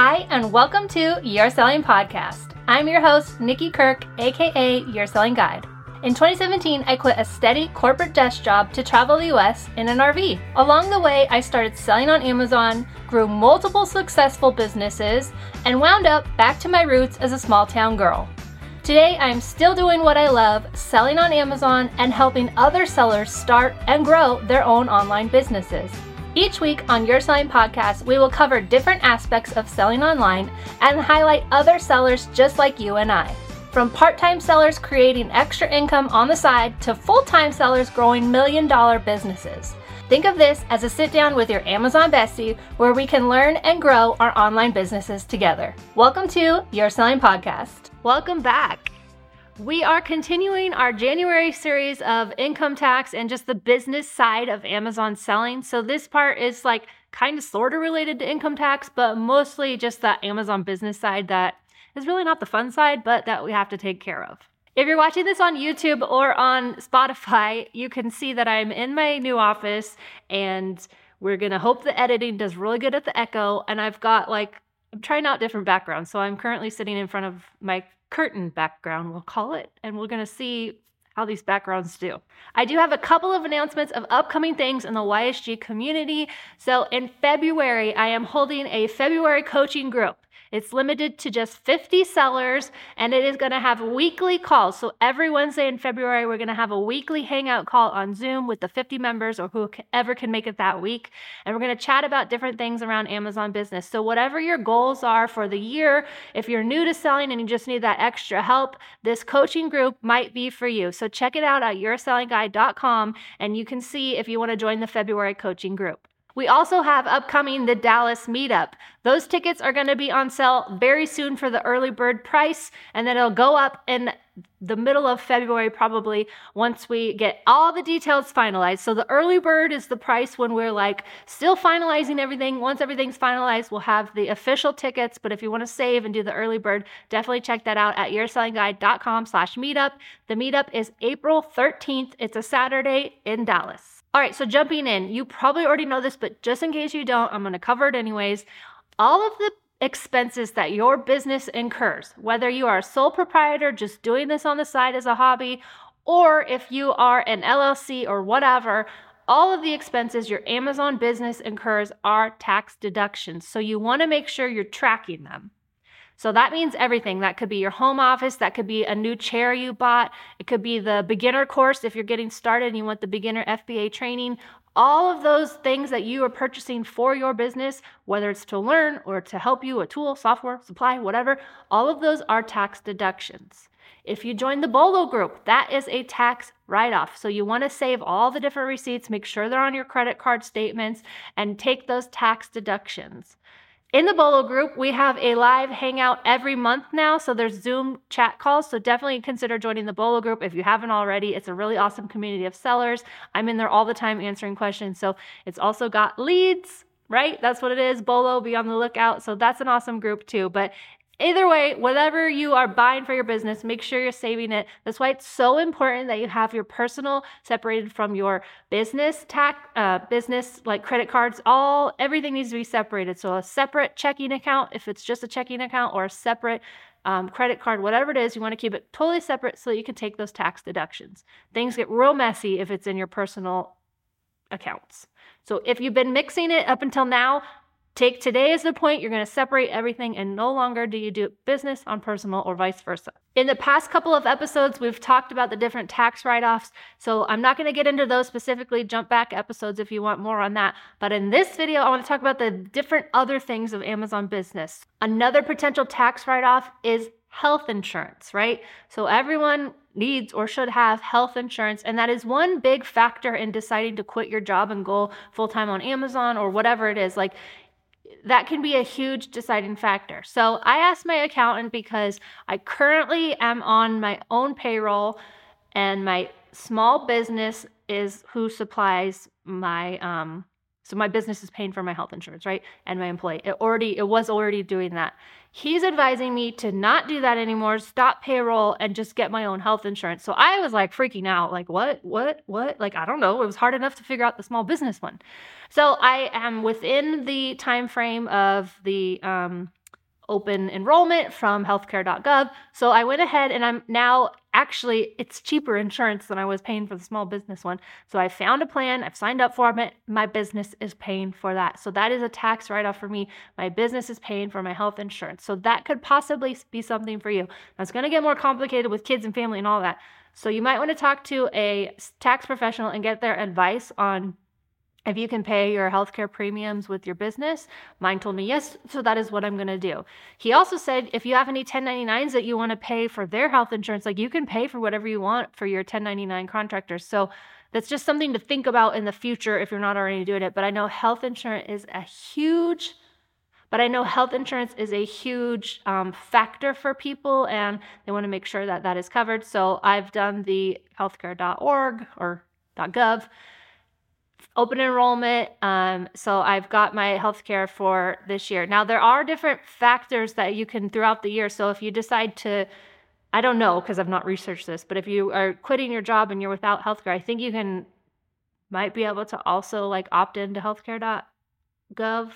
Hi, and welcome to Your Selling Podcast. I'm your host, Nikki Kirk, aka Your Selling Guide. In 2017, I quit a steady corporate desk job to travel the US in an RV. Along the way, I started selling on Amazon, grew multiple successful businesses, and wound up back to my roots as a small town girl. Today, I am still doing what I love selling on Amazon and helping other sellers start and grow their own online businesses. Each week on Your Selling Podcast, we will cover different aspects of selling online and highlight other sellers just like you and I. From part time sellers creating extra income on the side to full time sellers growing million dollar businesses. Think of this as a sit down with your Amazon bestie where we can learn and grow our online businesses together. Welcome to Your Selling Podcast. Welcome back. We are continuing our January series of income tax and just the business side of Amazon selling. So, this part is like kind of sort of related to income tax, but mostly just that Amazon business side that is really not the fun side, but that we have to take care of. If you're watching this on YouTube or on Spotify, you can see that I'm in my new office and we're gonna hope the editing does really good at the echo. And I've got like, I'm trying out different backgrounds. So I'm currently sitting in front of my curtain background, we'll call it, and we're going to see how these backgrounds do. I do have a couple of announcements of upcoming things in the YSG community. So in February, I am holding a February coaching group. It's limited to just 50 sellers and it is going to have weekly calls. So every Wednesday in February, we're going to have a weekly hangout call on Zoom with the 50 members or whoever can make it that week. And we're going to chat about different things around Amazon business. So, whatever your goals are for the year, if you're new to selling and you just need that extra help, this coaching group might be for you. So, check it out at yoursellingguide.com and you can see if you want to join the February coaching group. We also have upcoming the Dallas meetup. Those tickets are going to be on sale very soon for the early bird price, and then it'll go up in the middle of February, probably once we get all the details finalized. So, the early bird is the price when we're like still finalizing everything. Once everything's finalized, we'll have the official tickets. But if you want to save and do the early bird, definitely check that out at yoursellingguide.com slash meetup. The meetup is April 13th. It's a Saturday in Dallas. All right, so jumping in, you probably already know this, but just in case you don't, I'm going to cover it anyways. All of the expenses that your business incurs, whether you are a sole proprietor just doing this on the side as a hobby, or if you are an LLC or whatever, all of the expenses your Amazon business incurs are tax deductions. So you want to make sure you're tracking them. So that means everything. That could be your home office, that could be a new chair you bought, it could be the beginner course if you're getting started and you want the beginner FBA training. All of those things that you are purchasing for your business, whether it's to learn or to help you, a tool, software, supply, whatever, all of those are tax deductions. If you join the BOLO group, that is a tax write off. So you want to save all the different receipts, make sure they're on your credit card statements, and take those tax deductions. In the Bolo group, we have a live hangout every month now. So there's Zoom chat calls. So definitely consider joining the Bolo group if you haven't already. It's a really awesome community of sellers. I'm in there all the time answering questions. So it's also got leads, right? That's what it is. Bolo, be on the lookout. So that's an awesome group too. But Either way, whatever you are buying for your business, make sure you're saving it. That's why it's so important that you have your personal separated from your business tax, uh, business like credit cards. All everything needs to be separated. So a separate checking account, if it's just a checking account, or a separate um, credit card, whatever it is, you want to keep it totally separate so that you can take those tax deductions. Things get real messy if it's in your personal accounts. So if you've been mixing it up until now, Take today as the point you're going to separate everything and no longer do you do business on personal or vice versa. In the past couple of episodes, we've talked about the different tax write offs. So I'm not going to get into those specifically. Jump back episodes if you want more on that. But in this video, I want to talk about the different other things of Amazon business. Another potential tax write off is health insurance, right? So everyone needs or should have health insurance. And that is one big factor in deciding to quit your job and go full time on Amazon or whatever it is. Like, that can be a huge deciding factor. So I asked my accountant because I currently am on my own payroll and my small business is who supplies my um so my business is paying for my health insurance, right? And my employee. It already it was already doing that. he's advising me to not do that anymore, stop payroll and just get my own health insurance. So I was like freaking out, like what, what, what? Like I don't know. It was hard enough to figure out the small business one. So I am within the time frame of the um, open enrollment from healthcare.gov. So I went ahead and I'm now actually it's cheaper insurance than I was paying for the small business one. So I found a plan, I've signed up for it, my business is paying for that. So that is a tax write off for me. My business is paying for my health insurance. So that could possibly be something for you. Now it's going to get more complicated with kids and family and all that. So you might want to talk to a tax professional and get their advice on if you can pay your healthcare premiums with your business, mine told me yes, so that is what I'm going to do. He also said if you have any 1099s that you want to pay for their health insurance, like you can pay for whatever you want for your 1099 contractors. So that's just something to think about in the future if you're not already doing it. But I know health insurance is a huge but I know health insurance is a huge um, factor for people and they want to make sure that that is covered. So I've done the healthcare.org or .gov open enrollment. Um, so I've got my healthcare for this year. Now there are different factors that you can throughout the year. So if you decide to, I don't know because I've not researched this, but if you are quitting your job and you're without healthcare, I think you can might be able to also like opt into healthcare.gov.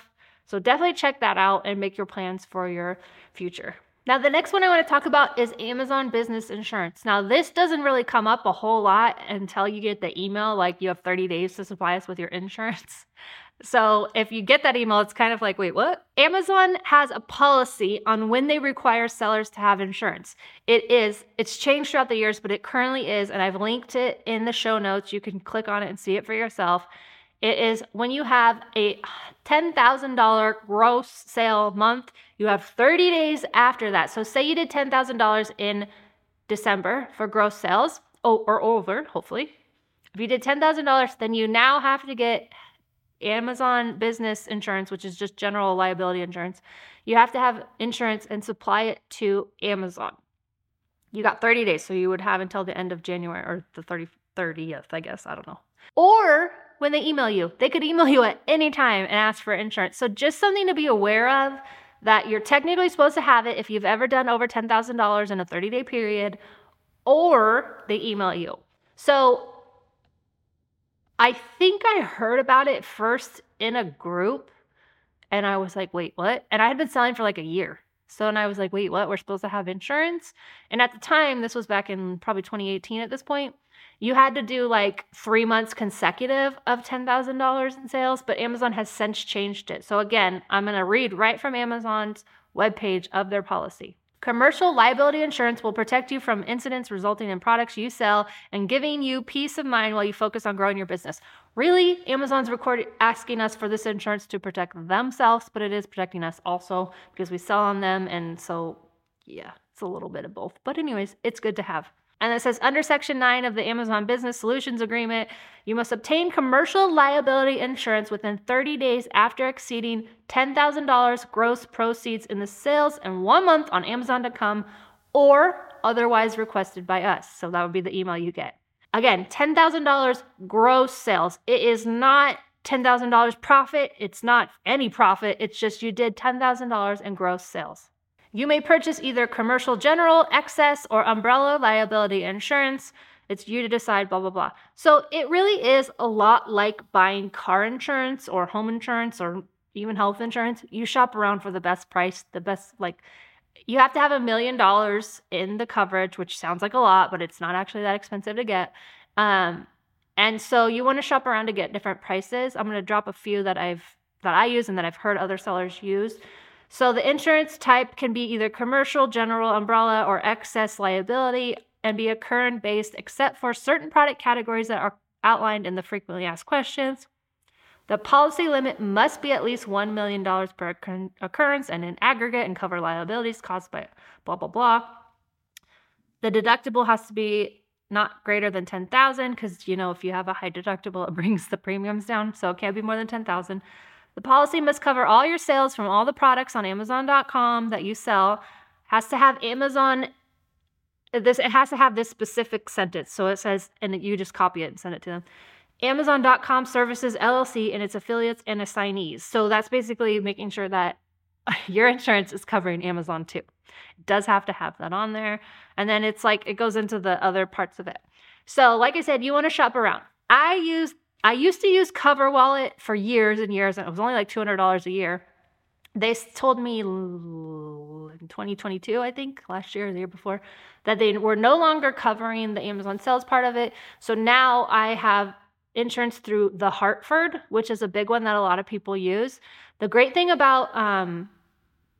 So definitely check that out and make your plans for your future. Now, the next one I want to talk about is Amazon Business Insurance. Now, this doesn't really come up a whole lot until you get the email, like you have 30 days to supply us with your insurance. So, if you get that email, it's kind of like, wait, what? Amazon has a policy on when they require sellers to have insurance. It is, it's changed throughout the years, but it currently is, and I've linked it in the show notes. You can click on it and see it for yourself. It is when you have a $10,000 gross sale month, you have 30 days after that. So, say you did $10,000 in December for gross sales, or over, hopefully. If you did $10,000, then you now have to get Amazon business insurance, which is just general liability insurance. You have to have insurance and supply it to Amazon. You got 30 days, so you would have until the end of January or the 30, 30th, I guess. I don't know. Or when they email you. They could email you at any time and ask for insurance. So just something to be aware of that you're technically supposed to have it if you've ever done over $10,000 in a 30 day period, or they email you. So I think I heard about it first in a group and I was like, wait, what? And I had been selling for like a year. So and I was like, wait, what? We're supposed to have insurance? And at the time, this was back in probably 2018 at this point, you had to do like three months consecutive of $10,000 in sales, but Amazon has since changed it. So again, I'm going to read right from Amazon's webpage of their policy. Commercial liability insurance will protect you from incidents resulting in products you sell and giving you peace of mind while you focus on growing your business. Really, Amazon's record- asking us for this insurance to protect themselves, but it is protecting us also because we sell on them. And so, yeah, it's a little bit of both. But, anyways, it's good to have. And it says under Section 9 of the Amazon Business Solutions Agreement, you must obtain commercial liability insurance within 30 days after exceeding $10,000 gross proceeds in the sales in one month on Amazon.com or otherwise requested by us. So that would be the email you get. Again, $10,000 gross sales. It is not $10,000 profit. It's not any profit. It's just you did $10,000 in gross sales. You may purchase either commercial general, excess, or umbrella liability insurance. It's you to decide, blah, blah, blah. So it really is a lot like buying car insurance or home insurance or even health insurance. You shop around for the best price, the best, like, you have to have a million dollars in the coverage, which sounds like a lot, but it's not actually that expensive to get. Um, and so you want to shop around to get different prices. I'm going to drop a few that I've that I use and that I've heard other sellers use. So the insurance type can be either commercial, general, umbrella, or excess liability and be occurrence based except for certain product categories that are outlined in the frequently asked questions. The policy limit must be at least $1 million per occurrence and in aggregate and cover liabilities caused by blah, blah, blah. The deductible has to be not greater than 10,000 because you know if you have a high deductible it brings the premiums down so it can't be more than 10,000 the policy must cover all your sales from all the products on Amazon.com that you sell. Has to have Amazon this it has to have this specific sentence. So it says, and you just copy it and send it to them. Amazon.com services LLC and its affiliates and assignees. So that's basically making sure that your insurance is covering Amazon too. It does have to have that on there. And then it's like it goes into the other parts of it. So, like I said, you want to shop around. I use I used to use Cover Wallet for years and years, and it was only like $200 a year. They told me in 2022, I think, last year or the year before, that they were no longer covering the Amazon sales part of it. So now I have insurance through the Hartford, which is a big one that a lot of people use. The great thing about um,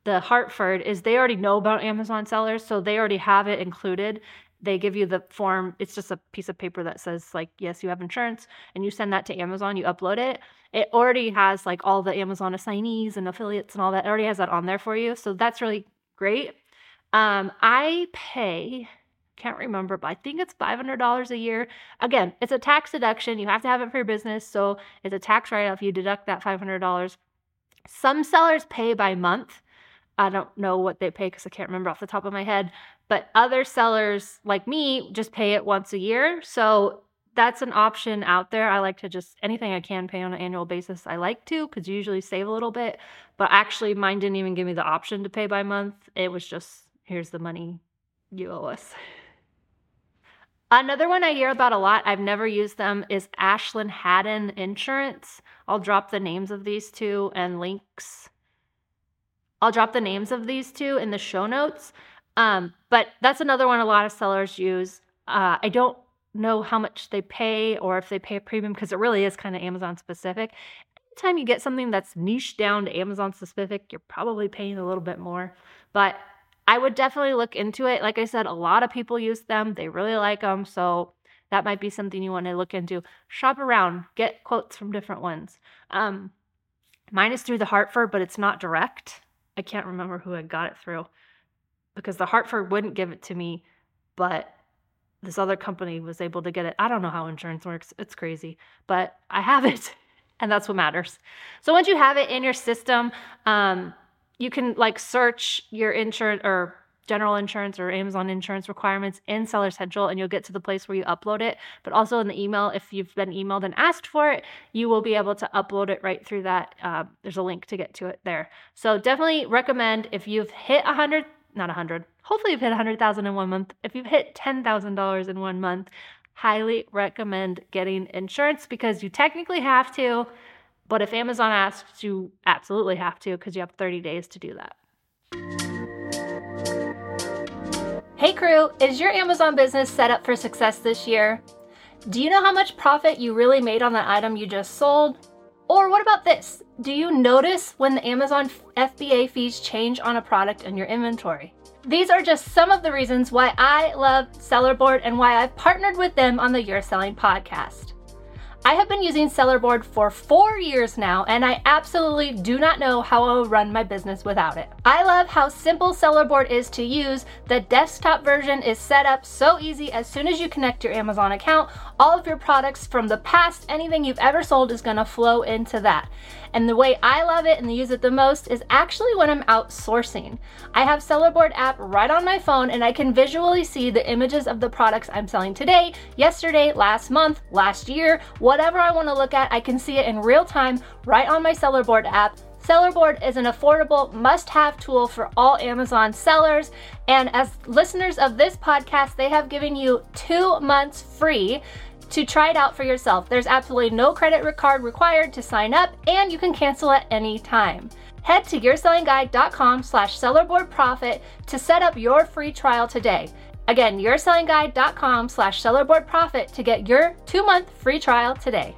the Hartford is they already know about Amazon sellers, so they already have it included. They give you the form. It's just a piece of paper that says like, yes, you have insurance, and you send that to Amazon. You upload it. It already has like all the Amazon assignees and affiliates and all that. It already has that on there for you. So that's really great. Um, I pay can't remember, but I think it's $500 a year. Again, it's a tax deduction. You have to have it for your business. So it's a tax write off. You deduct that $500. Some sellers pay by month. I don't know what they pay because I can't remember off the top of my head. But other sellers like me just pay it once a year. So that's an option out there. I like to just anything I can pay on an annual basis. I like to because you usually save a little bit. But actually, mine didn't even give me the option to pay by month. It was just here's the money you owe us. Another one I hear about a lot, I've never used them, is Ashland Haddon Insurance. I'll drop the names of these two and links. I'll drop the names of these two in the show notes. Um, but that's another one a lot of sellers use. Uh, I don't know how much they pay or if they pay a premium because it really is kind of Amazon specific. Anytime you get something that's niche down to Amazon specific, you're probably paying a little bit more. But I would definitely look into it. Like I said, a lot of people use them, they really like them. So that might be something you want to look into. Shop around, get quotes from different ones. Um, mine is through the Hartford, but it's not direct. I can't remember who I got it through because the Hartford wouldn't give it to me, but this other company was able to get it. I don't know how insurance works. It's crazy, but I have it, and that's what matters. So once you have it in your system, um, you can like search your insurance or general insurance or Amazon insurance requirements in Seller Central and you'll get to the place where you upload it. But also in the email, if you've been emailed and asked for it, you will be able to upload it right through that. Uh, there's a link to get to it there. So definitely recommend if you've hit 100, not 100, hopefully you've hit 100,000 in one month. If you've hit $10,000 in one month, highly recommend getting insurance because you technically have to. But if Amazon asks, you absolutely have to because you have 30 days to do that. Hey crew, is your Amazon business set up for success this year? Do you know how much profit you really made on the item you just sold? Or what about this? Do you notice when the Amazon FBA fees change on a product in your inventory? These are just some of the reasons why I love Sellerboard and why I've partnered with them on the Your Selling podcast. I have been using Sellerboard for four years now, and I absolutely do not know how I will run my business without it. I love how simple Sellerboard is to use. The desktop version is set up so easy as soon as you connect your Amazon account, all of your products from the past, anything you've ever sold is gonna flow into that. And the way I love it and use it the most is actually when I'm outsourcing. I have Sellerboard app right on my phone and I can visually see the images of the products I'm selling today, yesterday, last month, last year, whatever I want to look at, I can see it in real time right on my Sellerboard app. Sellerboard is an affordable must have tool for all Amazon sellers. And as listeners of this podcast, they have given you two months free to try it out for yourself. There's absolutely no credit card required to sign up, and you can cancel at any time. Head to yoursellingguide.com slash sellerboardprofit to set up your free trial today. Again, yoursellingguide.com slash sellerboardprofit to get your two-month free trial today.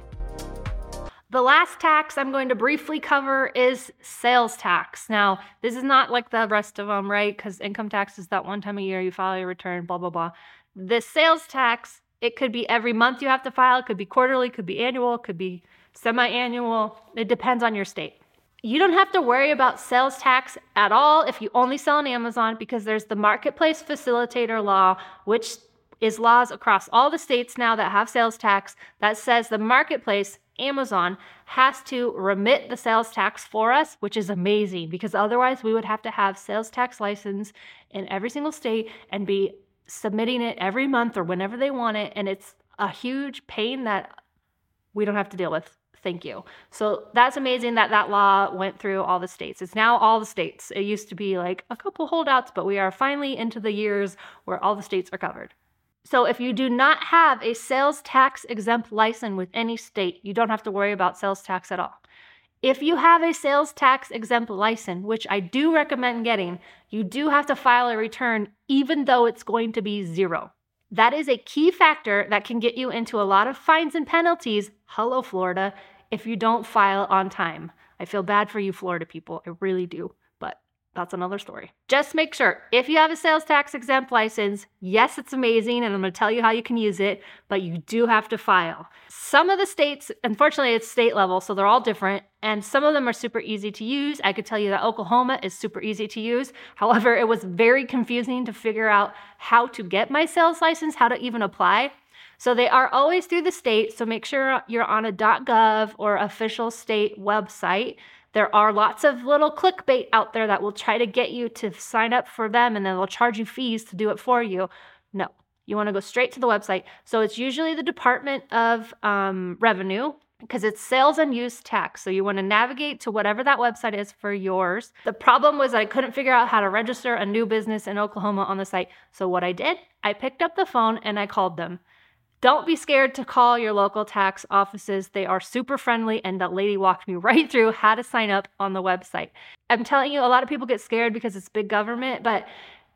The last tax I'm going to briefly cover is sales tax. Now, this is not like the rest of them, right? Because income tax is that one time a year you file your return, blah, blah, blah. This sales tax it could be every month you have to file, it could be quarterly, could be annual, could be semi annual. It depends on your state. You don't have to worry about sales tax at all if you only sell on Amazon because there's the marketplace facilitator law, which is laws across all the states now that have sales tax that says the marketplace, Amazon, has to remit the sales tax for us, which is amazing because otherwise we would have to have sales tax license in every single state and be submitting it every month or whenever they want it. And it's a huge pain that we don't have to deal with. Thank you. So that's amazing that that law went through all the states. It's now all the states. It used to be like a couple holdouts, but we are finally into the years where all the states are covered. So if you do not have a sales tax exempt license with any state, you don't have to worry about sales tax at all. If you have a sales tax exempt license, which I do recommend getting, you do have to file a return even though it's going to be zero. That is a key factor that can get you into a lot of fines and penalties, hello, Florida, if you don't file on time. I feel bad for you, Florida people. I really do But that's another story. Just make sure if you have a sales tax exempt license, yes, it's amazing, and I'm going to tell you how you can use it, but you do have to file. Some of the states, unfortunately, it's state level, so they're all different, and some of them are super easy to use. I could tell you that Oklahoma is super easy to use. However, it was very confusing to figure out how to get my sales license, how to even apply. So they are always through the state, so make sure you're on a .gov or official state website there are lots of little clickbait out there that will try to get you to sign up for them and then they'll charge you fees to do it for you. No, you want to go straight to the website. So it's usually the Department of um, Revenue because it's sales and use tax. So you want to navigate to whatever that website is for yours. The problem was I couldn't figure out how to register a new business in Oklahoma on the site. So what I did, I picked up the phone and I called them. Don't be scared to call your local tax offices. They are super friendly, and that lady walked me right through how to sign up on the website. I'm telling you, a lot of people get scared because it's big government, but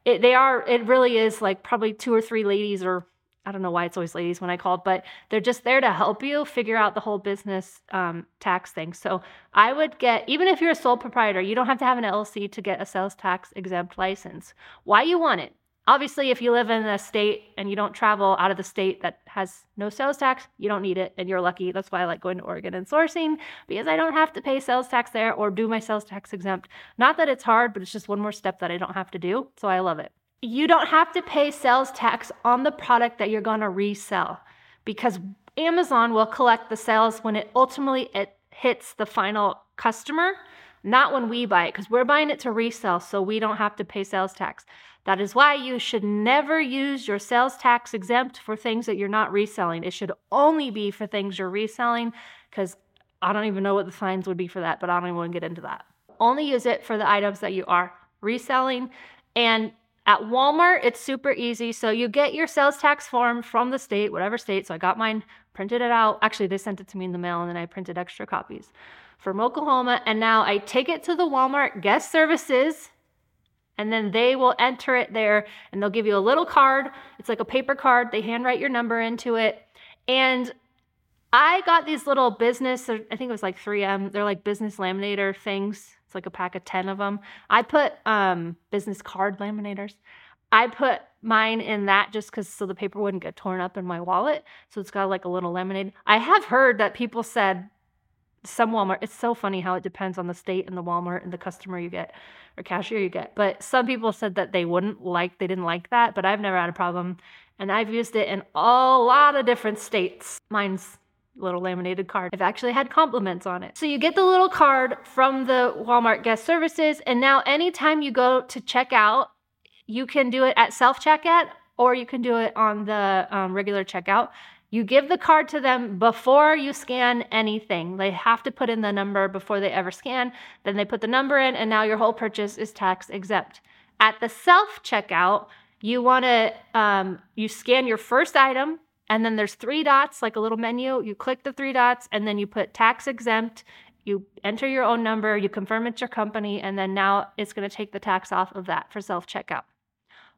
it, they are, it really is like probably two or three ladies, or I don't know why it's always ladies when I called, but they're just there to help you figure out the whole business um, tax thing. So I would get, even if you're a sole proprietor, you don't have to have an LLC to get a sales tax exempt license. Why you want it? Obviously, if you live in a state and you don't travel out of the state that has no sales tax, you don't need it and you're lucky. That's why I like going to Oregon and sourcing because I don't have to pay sales tax there or do my sales tax exempt. Not that it's hard, but it's just one more step that I don't have to do. So I love it. You don't have to pay sales tax on the product that you're going to resell because Amazon will collect the sales when it ultimately it hits the final customer, not when we buy it because we're buying it to resell so we don't have to pay sales tax. That is why you should never use your sales tax exempt for things that you're not reselling. It should only be for things you're reselling because I don't even know what the fines would be for that, but I don't even want to get into that. Only use it for the items that you are reselling. And at Walmart, it's super easy. So you get your sales tax form from the state, whatever state. So I got mine, printed it out. Actually, they sent it to me in the mail and then I printed extra copies from Oklahoma. And now I take it to the Walmart guest services and then they will enter it there and they'll give you a little card. It's like a paper card. They handwrite your number into it. And I got these little business, I think it was like 3M, they're like business laminator things. It's like a pack of 10 of them. I put um, business card laminators. I put mine in that just because so the paper wouldn't get torn up in my wallet. So it's got like a little lemonade. I have heard that people said some Walmart, it's so funny how it depends on the state and the Walmart and the customer you get or cashier you get. But some people said that they wouldn't like, they didn't like that, but I've never had a problem. And I've used it in a lot of different states. Mine's little laminated card. I've actually had compliments on it. So you get the little card from the Walmart guest services. And now anytime you go to check out, you can do it at self checkout or you can do it on the um, regular checkout. You give the card to them before you scan anything. They have to put in the number before they ever scan. Then they put the number in, and now your whole purchase is tax exempt. At the self checkout, you want to um, you scan your first item, and then there's three dots, like a little menu. You click the three dots, and then you put tax exempt. You enter your own number, you confirm it's your company, and then now it's going to take the tax off of that for self checkout.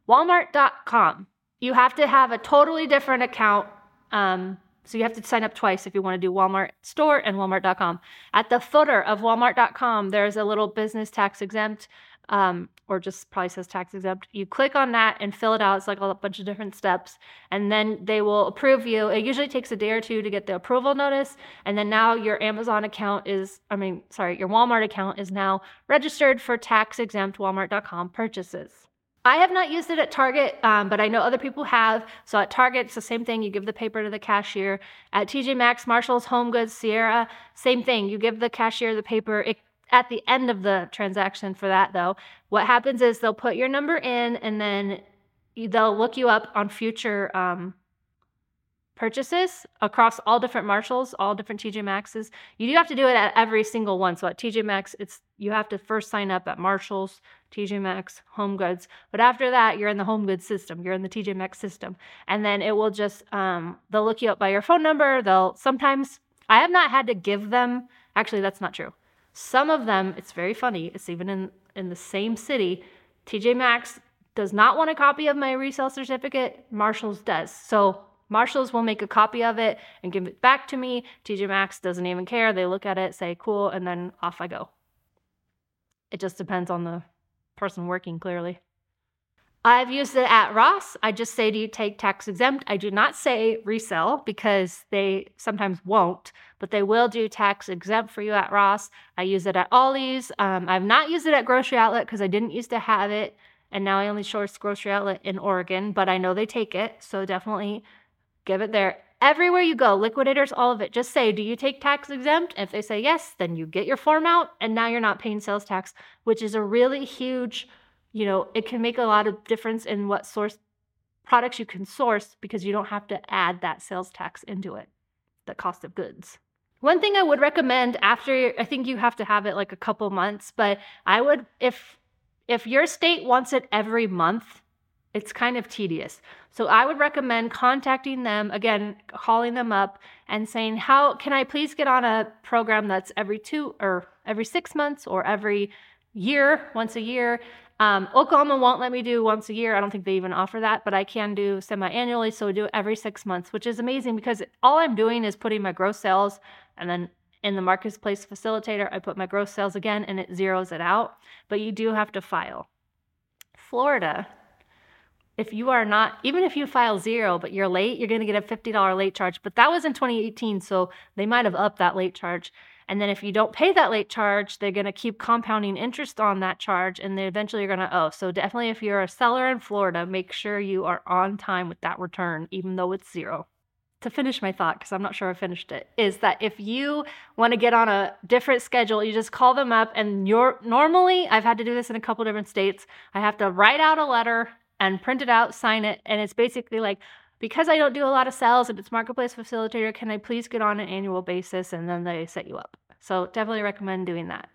Walmart.com. You have to have a totally different account um, so you have to sign up twice if you want to do Walmart store and Walmart.com. At the footer of Walmart.com, there's a little business tax exempt, um, or just probably says tax exempt. You click on that and fill it out. It's like a bunch of different steps, and then they will approve you. It usually takes a day or two to get the approval notice, and then now your Amazon account is, I mean, sorry, your Walmart account is now registered for tax exempt Walmart.com purchases. I have not used it at Target, um, but I know other people have. So at Target, it's the same thing. You give the paper to the cashier. At TJ Maxx, Marshalls, Home Goods, Sierra, same thing. You give the cashier the paper. It, at the end of the transaction for that, though, what happens is they'll put your number in and then they'll look you up on future um, purchases across all different Marshalls, all different TJ Maxxes. You do have to do it at every single one. So at TJ Maxx, it's you have to first sign up at Marshalls, TJ Maxx, Home Goods. But after that, you're in the Home Goods system. You're in the TJ Maxx system, and then it will just um, they'll look you up by your phone number. They'll sometimes I have not had to give them. Actually, that's not true. Some of them, it's very funny. It's even in in the same city. TJ Maxx does not want a copy of my resale certificate. Marshalls does. So Marshalls will make a copy of it and give it back to me. TJ Maxx doesn't even care. They look at it, say, cool, and then off I go. It just depends on the person working, clearly. I've used it at Ross. I just say, do you take tax exempt? I do not say resell because they sometimes won't, but they will do tax exempt for you at Ross. I use it at Ollie's. Um, I've not used it at Grocery Outlet because I didn't used to have it, and now I only source Grocery Outlet in Oregon, but I know they take it, so definitely give it there. Everywhere you go, liquidators, all of it, just say, Do you take tax exempt? If they say yes, then you get your form out and now you're not paying sales tax, which is a really huge, you know, it can make a lot of difference in what source products you can source because you don't have to add that sales tax into it, the cost of goods. One thing I would recommend after I think you have to have it like a couple months, but I would if if your state wants it every month, it's kind of tedious. So I would recommend contacting them, again, calling them up and saying, How can I please get on a program that's every two or every six months or every year, once a year? Um, Oklahoma won't let me do once a year. I don't think they even offer that, but I can do semi annually. So I do it every six months, which is amazing because all I'm doing is putting my gross sales and then in the marketplace facilitator, I put my gross sales again and it zeroes it out. But you do have to file. Florida, if you are not, even if you file zero, but you're late, you're going to get a $50 late charge. But that was in 2018, so they might have upped that late charge. And then if you don't pay that late charge, they're going to keep compounding interest on that charge and then eventually you're going to owe. So definitely if you're a seller in Florida, make sure you are on time with that return, even though it's zero. To finish my thought, because I'm not sure I finished it, is that if you want to get on a different schedule, you just call them up and you're normally, I've had to do this in a couple different states. I have to write out a letter and print it out, sign it, and it's basically like, because I don't do a lot of sales and it's marketplace facilitator, can I please get on an annual basis? And then they set you up. So definitely recommend doing that.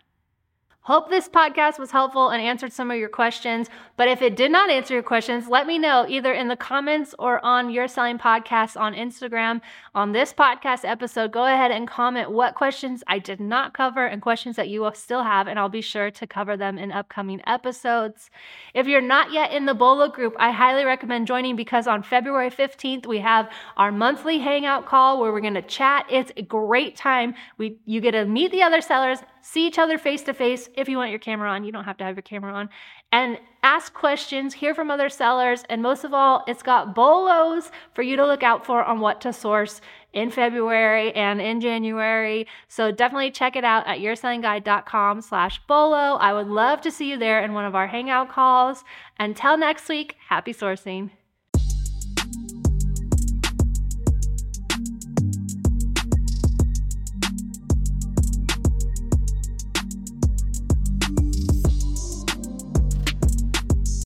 Hope this podcast was helpful and answered some of your questions. But if it did not answer your questions, let me know either in the comments or on Your Selling Podcast on Instagram. On this podcast episode, go ahead and comment what questions I did not cover and questions that you will still have, and I'll be sure to cover them in upcoming episodes. If you're not yet in the BOLO group, I highly recommend joining because on February 15th, we have our monthly hangout call where we're going to chat. It's a great time. We you get to meet the other sellers see each other face to face if you want your camera on. You don't have to have your camera on. And ask questions, hear from other sellers, and most of all, it's got bolos for you to look out for on what to source in February and in January. So definitely check it out at yoursellingguide.com slash bolo. I would love to see you there in one of our hangout calls. Until next week, happy sourcing.